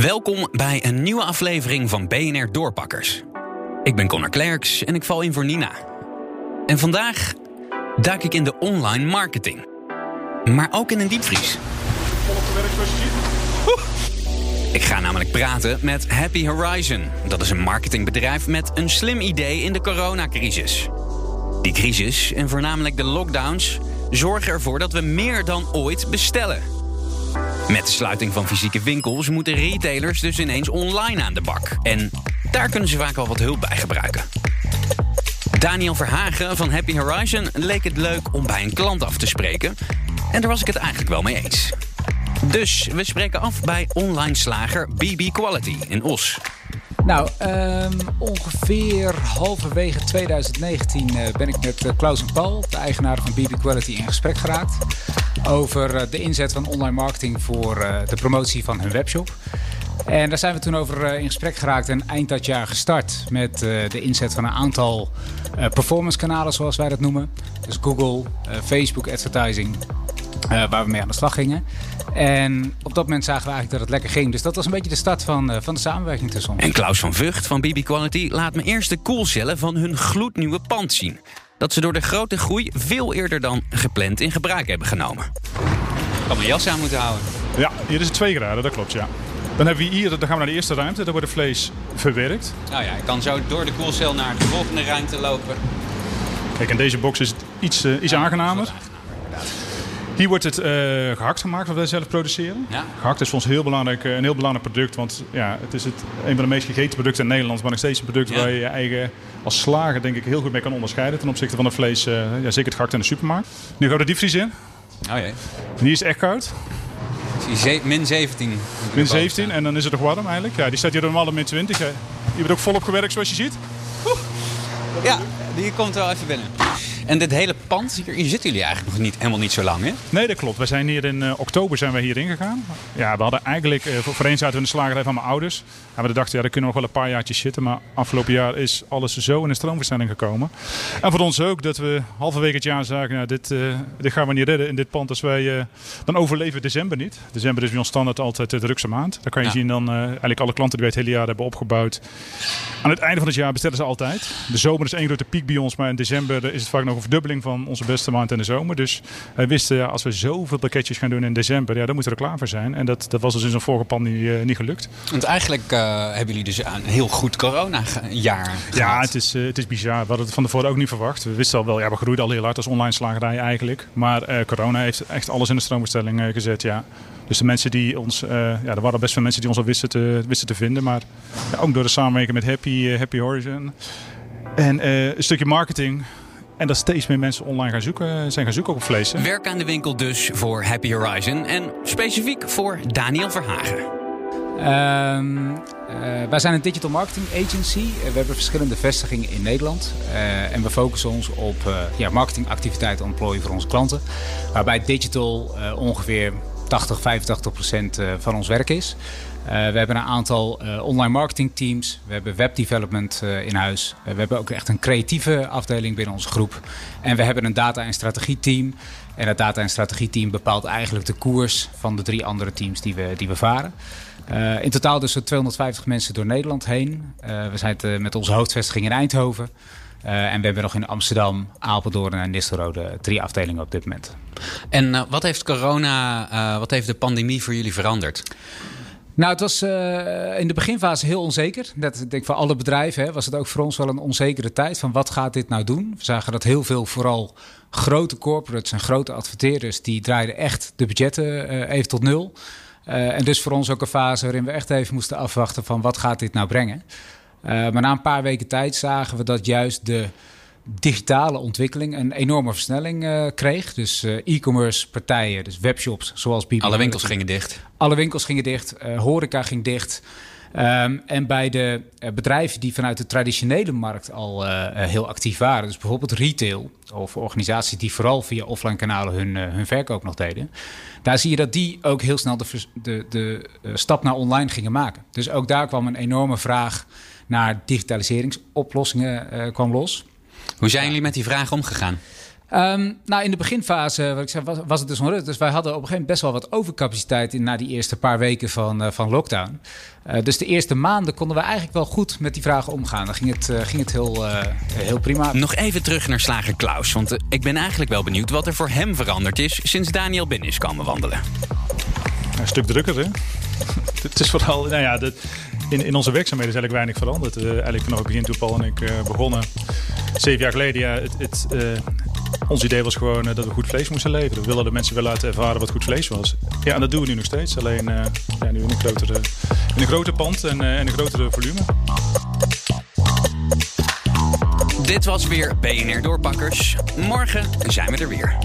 Welkom bij een nieuwe aflevering van BNR Doorpakkers. Ik ben Connor Klerks en ik val in voor Nina. En vandaag duik ik in de online marketing. Maar ook in een diepvries. Ik ga namelijk praten met Happy Horizon. Dat is een marketingbedrijf met een slim idee in de coronacrisis. Die crisis en voornamelijk de lockdowns zorgen ervoor dat we meer dan ooit bestellen. Met de sluiting van fysieke winkels moeten retailers dus ineens online aan de bak. En daar kunnen ze vaak wel wat hulp bij gebruiken. Daniel Verhagen van Happy Horizon leek het leuk om bij een klant af te spreken. En daar was ik het eigenlijk wel mee eens. Dus we spreken af bij online slager BB Quality in Os. Nou, um, ongeveer halverwege 2019 uh, ben ik met uh, Klaus en Paul, de eigenaren van BB Quality, in gesprek geraakt. Over uh, de inzet van online marketing voor de promotie van hun webshop. En daar zijn we toen over in gesprek geraakt en eind dat jaar gestart met de inzet van een aantal performance kanalen, zoals wij dat noemen. Dus Google, Facebook advertising, waar we mee aan de slag gingen. En op dat moment zagen we eigenlijk dat het lekker ging. Dus dat was een beetje de start van, uh, van de samenwerking tussen ons. En Klaus van Vught van BB Quality laat me eerst de koelcellen van hun gloednieuwe pand zien. Dat ze door de grote groei veel eerder dan gepland in gebruik hebben genomen. Ik had mijn jas aan moeten houden. Ja, hier is het 2 graden, dat klopt ja. Dan hebben we hier, dan gaan we naar de eerste ruimte, daar wordt het vlees verwerkt. Nou ja, ik kan zo door de koelcel naar de volgende ruimte lopen. Kijk, in deze box is het iets, uh, iets ja, aangenamer. Hier wordt het uh, gehakt gemaakt wat wij zelf produceren. Ja. Gehakt is voor ons heel belangrijk, een heel belangrijk product. Want ja, het is het, een van de meest gegeten producten in Nederland. Maar nog steeds een product ja. waar je je eigen als slager denk ik heel goed mee kan onderscheiden. Ten opzichte van het vlees, uh, ja, zeker het gehakt in de supermarkt. Nu gaan we de diepvries in. Oh jee. Die is echt koud. Min 17. Min 17 en dan is het nog warm eigenlijk. Ja, die staat hier normaal min 20. Je bent ook volop gewerkt zoals je ziet. Oeh. Ja, die komt wel even binnen. En dit hele pand, hier zitten jullie eigenlijk nog niet, helemaal niet zo lang, hè? Nee, dat klopt. We zijn hier in uh, oktober zijn we hier ingegaan. Ja, we hadden eigenlijk, uh, voor, voorheen zaten we in de slagerij van mijn ouders. En we dachten, ja, daar kunnen we nog wel een paar jaartjes zitten. Maar afgelopen jaar is alles zo in de stroomversnelling gekomen. En voor ons ook, dat we halverwege het jaar zagen, nou, dit, uh, dit gaan we niet redden in dit pand. Als wij, dan overleven december niet. December is bij ons standaard altijd de drukste maand. Daar kan je ja. zien dan eigenlijk alle klanten die wij het hele jaar hebben opgebouwd. Aan het einde van het jaar bestellen ze altijd. De zomer is één grote piek bij ons, maar in december is het vaak nog een verdubbeling van onze beste maand in de zomer. Dus wij wisten, ja, als we zoveel pakketjes gaan doen in december, ja, dan moeten we er klaar voor zijn. En dat, dat was dus in zo'n vorige pand niet, uh, niet gelukt. Want eigenlijk uh, hebben jullie dus een heel goed corona-jaar Ja, het is, uh, het is bizar. We hadden het van tevoren ook niet verwacht. We wisten al wel, ja, we groeiden al heel hard als online slagerij eigenlijk. Maar corona heeft echt alles in de stroombestelling gezet, ja. Dus de mensen die ons, uh, ja, er waren best veel mensen die ons al wisten te, wisten te vinden. Maar ja, ook door de samenwerking met Happy, uh, Happy Horizon. En uh, een stukje marketing. En dat steeds meer mensen online gaan zoeken, zijn gaan zoeken op vlees. Hè? Werk aan de winkel dus voor Happy Horizon. En specifiek voor Daniel Verhagen. Um, uh, wij zijn een digital marketing agency. We hebben verschillende vestigingen in Nederland. Uh, en we focussen ons op uh, ja, marketingactiviteiten ontplooien voor onze klanten. Waarbij digital ongeveer 80, 85 procent van ons werk is. Uh, we hebben een aantal uh, online marketing teams. We hebben webdevelopment uh, in huis. we hebben ook echt een creatieve afdeling binnen onze groep. En we hebben een data- en strategieteam. En dat data- en strategieteam bepaalt eigenlijk de koers van de drie andere teams die we, die we varen. in totaal dus 250 mensen door Nederland heen. we zijn met onze hoofdvestiging in Eindhoven. En we hebben nog in Amsterdam, Apeldoorn en Nistelrode drie afdelingen op dit moment. En wat heeft corona, wat heeft de pandemie voor jullie veranderd? Nou, het was in de beginfase heel onzeker. Dat denk ik voor alle bedrijven hè, was het ook voor ons wel een onzekere tijd. Van wat gaat dit nou doen? We zagen dat heel veel, vooral grote corporates en grote adverteerders, die draaiden echt de budgetten even tot nul. en dus voor ons ook een fase waarin we echt even moesten afwachten van wat gaat dit nou brengen. Maar na een paar weken tijd zagen we dat juist de digitale ontwikkeling een enorme versnelling uh, kreeg. Dus uh, e-commerce partijen, dus webshops zoals BB. Alle winkels gingen dicht. Alle winkels gingen dicht, horeca ging dicht. Um, en bij de bedrijven die vanuit de traditionele markt al heel actief waren, dus bijvoorbeeld retail of organisaties die vooral via offline kanalen hun, hun verkoop nog deden, daar zie je dat die ook heel snel de, de, de stap naar online gingen maken. Dus ook daar kwam een enorme vraag naar digitaliseringsoplossingen kwam los. Hoe zijn jullie met die vraag omgegaan? Um, nou, in de beginfase, wat ik zei, was, was het dus onrustig. Dus wij hadden op een gegeven moment best wel wat overcapaciteit in, na die eerste paar weken van, uh, van lockdown. Uh, dus de eerste maanden konden we eigenlijk wel goed met die vragen omgaan. Dan ging het, uh, ging het heel, heel prima. Nog even terug naar slager Klaus. Want ik ben eigenlijk wel benieuwd wat er voor hem veranderd is sinds Daniel binnen is komen wandelen. Een stuk drukker, hè? het is vooral, nou ja, de, in, in onze werkzaamheden is eigenlijk weinig veranderd. Uh, eigenlijk vanaf het begin toen Paul en ik uh, begonnen, zeven jaar geleden, ja, het, het, uh, ons idee was gewoon dat we goed vlees moesten leveren. We wilden de mensen wel laten ervaren wat goed vlees was. Ja, en dat doen we nu nog steeds. Alleen ja, nu in een grotere, in een groter pand en, en een grotere volume. Dit was weer BNR Doorpakkers. Morgen zijn we er weer.